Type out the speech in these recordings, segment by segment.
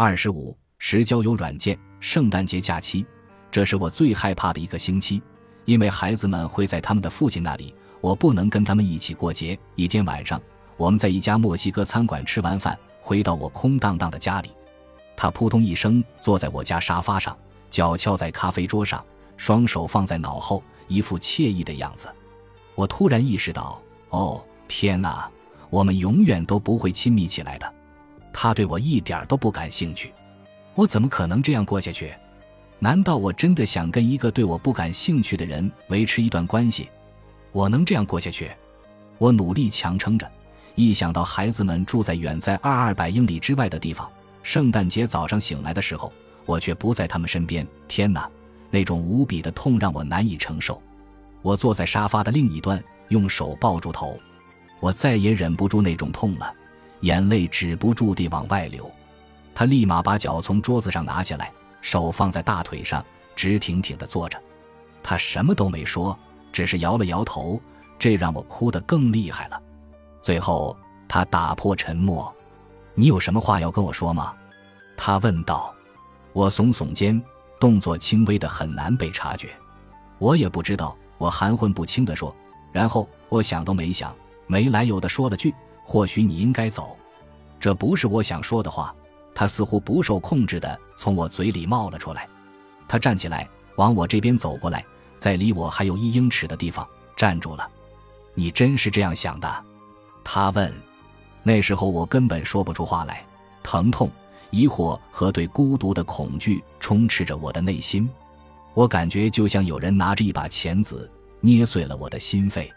二十五，时交友软件。圣诞节假期，这是我最害怕的一个星期，因为孩子们会在他们的父亲那里，我不能跟他们一起过节。一天晚上，我们在一家墨西哥餐馆吃完饭，回到我空荡荡的家里，他扑通一声坐在我家沙发上，脚翘在咖啡桌上，双手放在脑后，一副惬意的样子。我突然意识到，哦，天哪，我们永远都不会亲密起来的。他对我一点都不感兴趣，我怎么可能这样过下去？难道我真的想跟一个对我不感兴趣的人维持一段关系？我能这样过下去？我努力强撑着，一想到孩子们住在远在二二百英里之外的地方，圣诞节早上醒来的时候，我却不在他们身边。天哪，那种无比的痛让我难以承受。我坐在沙发的另一端，用手抱住头，我再也忍不住那种痛了。眼泪止不住地往外流，他立马把脚从桌子上拿下来，手放在大腿上，直挺挺地坐着。他什么都没说，只是摇了摇头，这让我哭得更厉害了。最后，他打破沉默：“你有什么话要跟我说吗？”他问道。我耸耸肩，动作轻微的很难被察觉。我也不知道，我含混不清地说。然后我想都没想，没来由的说了句。或许你应该走，这不是我想说的话。他似乎不受控制的从我嘴里冒了出来。他站起来，往我这边走过来，在离我还有一英尺的地方站住了。你真是这样想的？他问。那时候我根本说不出话来，疼痛、疑惑和对孤独的恐惧充斥着我的内心。我感觉就像有人拿着一把钳子捏碎了我的心肺。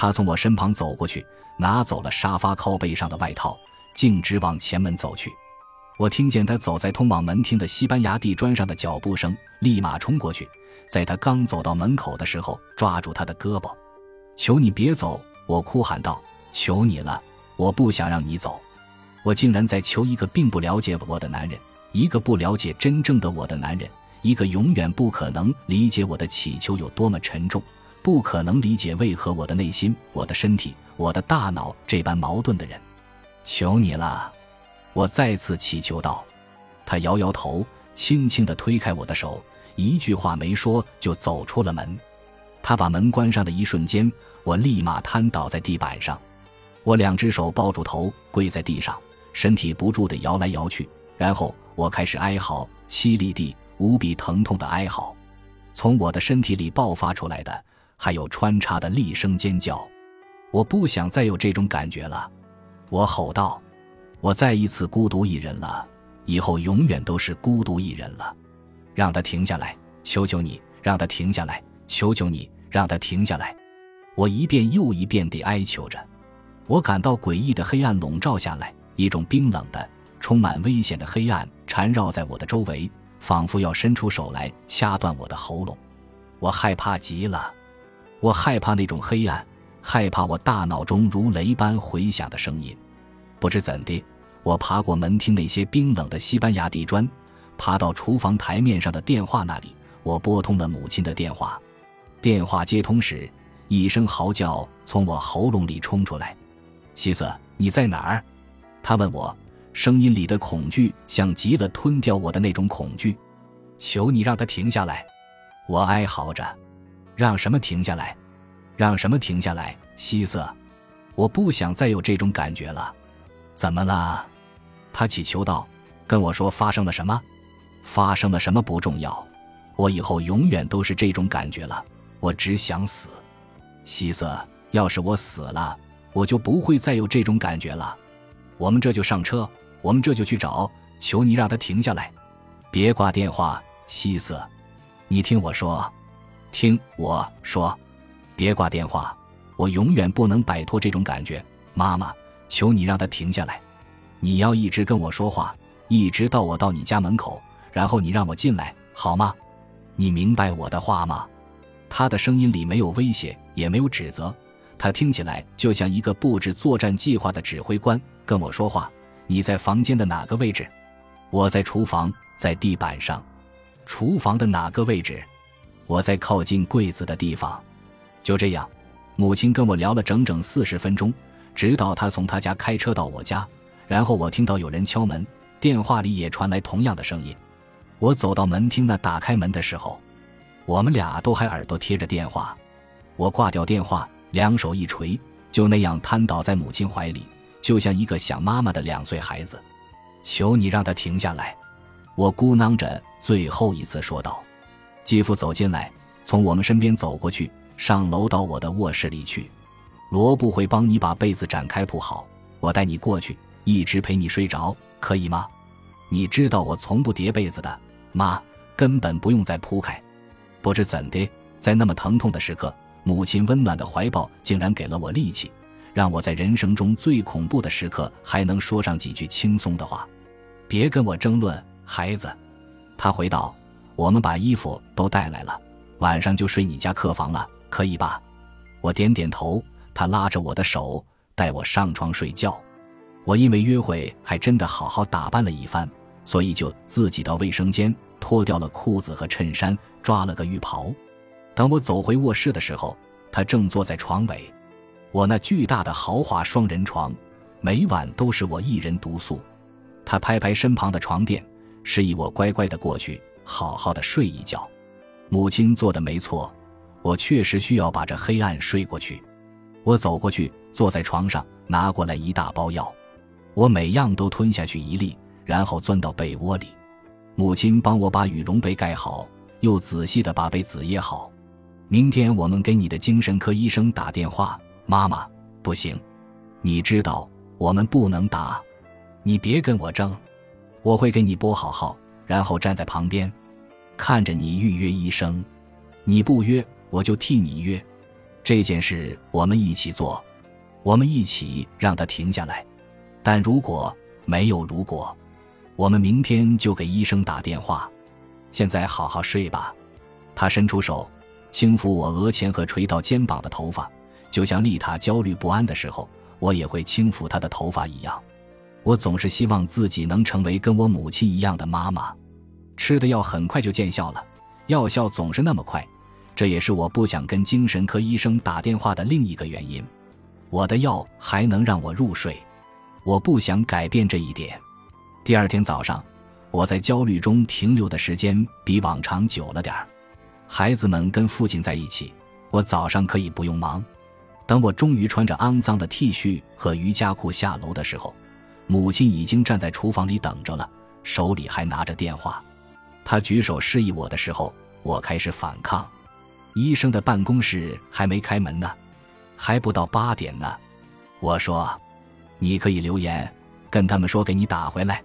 他从我身旁走过去。拿走了沙发靠背上的外套，径直往前门走去。我听见他走在通往门厅的西班牙地砖上的脚步声，立马冲过去。在他刚走到门口的时候，抓住他的胳膊：“求你别走！”我哭喊道：“求你了，我不想让你走。”我竟然在求一个并不了解我的男人，一个不了解真正的我的男人，一个永远不可能理解我的祈求有多么沉重，不可能理解为何我的内心、我的身体。我的大脑这般矛盾的人，求你了！我再次祈求道。他摇摇头，轻轻地推开我的手，一句话没说就走出了门。他把门关上的一瞬间，我立马瘫倒在地板上。我两只手抱住头，跪在地上，身体不住地摇来摇去。然后我开始哀嚎，凄厉地、无比疼痛的哀嚎。从我的身体里爆发出来的，还有穿插的厉声尖叫。我不想再有这种感觉了，我吼道：“我再一次孤独一人了，以后永远都是孤独一人了。”让他停下来，求求你，让他停下来，求求你，让他停下来。我一遍又一遍地哀求着。我感到诡异的黑暗笼罩下来，一种冰冷的、充满危险的黑暗缠绕在我的周围，仿佛要伸出手来掐断我的喉咙。我害怕极了，我害怕那种黑暗。害怕我大脑中如雷般回响的声音，不知怎的，我爬过门厅那些冰冷的西班牙地砖，爬到厨房台面上的电话那里。我拨通了母亲的电话，电话接通时，一声嚎叫从我喉咙里冲出来：“西瑟，你在哪儿？”他问我，声音里的恐惧像极了吞掉我的那种恐惧。求你让他停下来！我哀嚎着：“让什么停下来？”让什么停下来，希瑟？我不想再有这种感觉了。怎么了？他祈求道：“跟我说发生了什么？发生了什么不重要，我以后永远都是这种感觉了。我只想死。希瑟，要是我死了，我就不会再有这种感觉了。我们这就上车，我们这就去找。求你让他停下来，别挂电话，希瑟。你听我说，听我说。”别挂电话，我永远不能摆脱这种感觉。妈妈，求你让他停下来。你要一直跟我说话，一直到我到你家门口，然后你让我进来，好吗？你明白我的话吗？他的声音里没有威胁，也没有指责，他听起来就像一个布置作战计划的指挥官跟我说话。你在房间的哪个位置？我在厨房，在地板上。厨房的哪个位置？我在靠近柜子的地方。就这样，母亲跟我聊了整整四十分钟，直到她从她家开车到我家，然后我听到有人敲门，电话里也传来同样的声音。我走到门厅那打开门的时候，我们俩都还耳朵贴着电话。我挂掉电话，两手一垂，就那样瘫倒在母亲怀里，就像一个想妈妈的两岁孩子。求你让他停下来！我咕囔着，最后一次说道。继父走进来，从我们身边走过去，上楼到我的卧室里去。罗布会帮你把被子展开铺好，我带你过去，一直陪你睡着，可以吗？你知道我从不叠被子的。妈，根本不用再铺开。不知怎的，在那么疼痛的时刻，母亲温暖的怀抱竟然给了我力气，让我在人生中最恐怖的时刻还能说上几句轻松的话。别跟我争论，孩子。他回道：“我们把衣服都带来了，晚上就睡你家客房了，可以吧？”我点点头。他拉着我的手带我上床睡觉。我因为约会还真的好好打扮了一番。所以就自己到卫生间脱掉了裤子和衬衫，抓了个浴袍。等我走回卧室的时候，他正坐在床尾。我那巨大的豪华双人床，每晚都是我一人独宿。他拍拍身旁的床垫，示意我乖乖的过去，好好的睡一觉。母亲做的没错，我确实需要把这黑暗睡过去。我走过去，坐在床上，拿过来一大包药，我每样都吞下去一粒。然后钻到被窝里，母亲帮我把羽绒被盖好，又仔细的把被子掖好。明天我们给你的精神科医生打电话。妈妈，不行，你知道我们不能打，你别跟我争。我会给你拨好号，然后站在旁边，看着你预约医生。你不约，我就替你约。这件事我们一起做，我们一起让他停下来。但如果没有如果。我们明天就给医生打电话。现在好好睡吧。他伸出手，轻抚我额前和垂到肩膀的头发，就像丽塔焦虑不安的时候，我也会轻抚她的头发一样。我总是希望自己能成为跟我母亲一样的妈妈。吃的药很快就见效了，药效总是那么快，这也是我不想跟精神科医生打电话的另一个原因。我的药还能让我入睡，我不想改变这一点。第二天早上，我在焦虑中停留的时间比往常久了点儿。孩子们跟父亲在一起，我早上可以不用忙。等我终于穿着肮脏的 T 恤和瑜伽裤下楼的时候，母亲已经站在厨房里等着了，手里还拿着电话。他举手示意我的时候，我开始反抗。医生的办公室还没开门呢，还不到八点呢。我说：“你可以留言，跟他们说给你打回来。”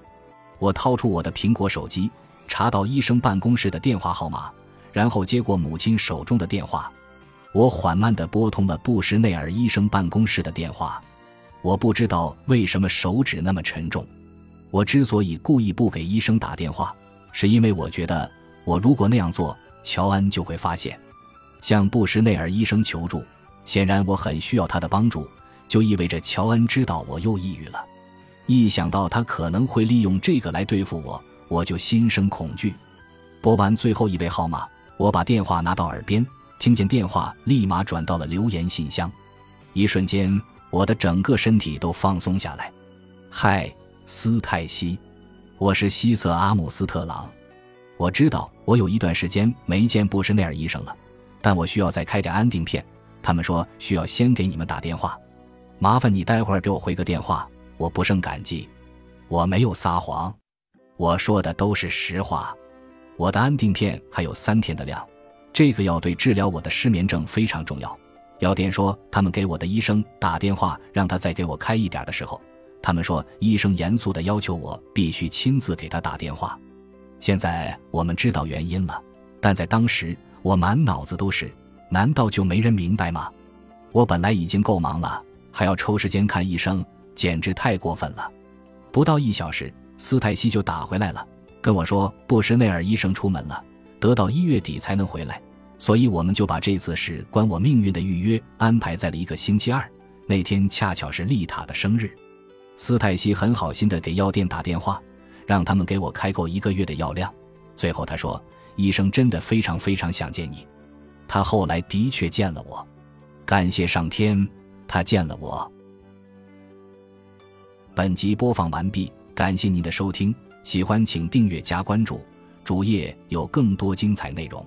我掏出我的苹果手机，查到医生办公室的电话号码，然后接过母亲手中的电话。我缓慢地拨通了布什内尔医生办公室的电话。我不知道为什么手指那么沉重。我之所以故意不给医生打电话，是因为我觉得我如果那样做，乔恩就会发现。向布什内尔医生求助，显然我很需要他的帮助，就意味着乔恩知道我又抑郁了。一想到他可能会利用这个来对付我，我就心生恐惧。拨完最后一位号码，我把电话拿到耳边，听见电话立马转到了留言信箱。一瞬间，我的整个身体都放松下来。嗨，斯泰西，我是希瑟阿姆斯特朗。我知道我有一段时间没见布什内尔医生了，但我需要再开点安定片。他们说需要先给你们打电话，麻烦你待会儿给我回个电话。我不胜感激，我没有撒谎，我说的都是实话。我的安定片还有三天的量，这个药对治疗我的失眠症非常重要。药店说他们给我的医生打电话，让他再给我开一点的时候，他们说医生严肃的要求我必须亲自给他打电话。现在我们知道原因了，但在当时我满脑子都是：难道就没人明白吗？我本来已经够忙了，还要抽时间看医生。简直太过分了！不到一小时，斯泰西就打回来了，跟我说布什内尔医生出门了，得到一月底才能回来，所以我们就把这次事关我命运的预约安排在了一个星期二。那天恰巧是丽塔的生日。斯泰西很好心的给药店打电话，让他们给我开够一个月的药量。最后他说，医生真的非常非常想见你。他后来的确见了我，感谢上天，他见了我。本集播放完毕，感谢您的收听。喜欢请订阅加关注，主页有更多精彩内容。